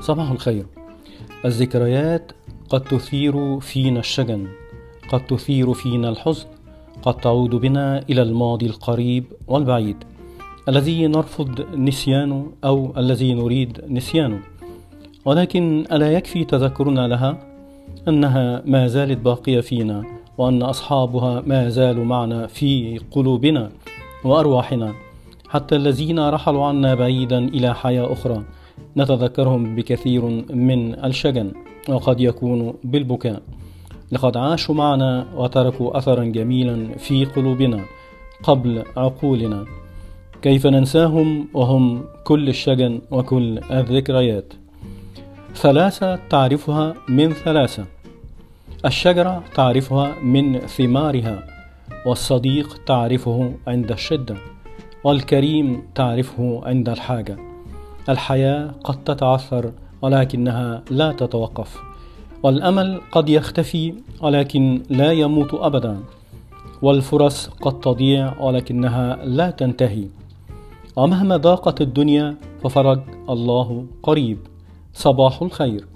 صباح الخير. الذكريات قد تثير فينا الشجن قد تثير فينا الحزن قد تعود بنا إلى الماضي القريب والبعيد. الذي نرفض نسيانه أو الذي نريد نسيانه. ولكن ألا يكفي تذكرنا لها؟ أنها ما زالت باقية فينا وأن أصحابها ما زالوا معنا في قلوبنا وأرواحنا. حتى الذين رحلوا عنا بعيدا إلى حياة أخرى نتذكرهم بكثير من الشجن وقد يكون بالبكاء. لقد عاشوا معنا وتركوا اثرا جميلا في قلوبنا قبل عقولنا. كيف ننساهم وهم كل الشجن وكل الذكريات؟ ثلاثة تعرفها من ثلاثة. الشجرة تعرفها من ثمارها والصديق تعرفه عند الشدة والكريم تعرفه عند الحاجة. الحياة قد تتعثر ولكنها لا تتوقف. والأمل قد يختفي ولكن لا يموت ابدا. والفرص قد تضيع ولكنها لا تنتهي. ومهما ضاقت الدنيا ففرج الله قريب. صباح الخير.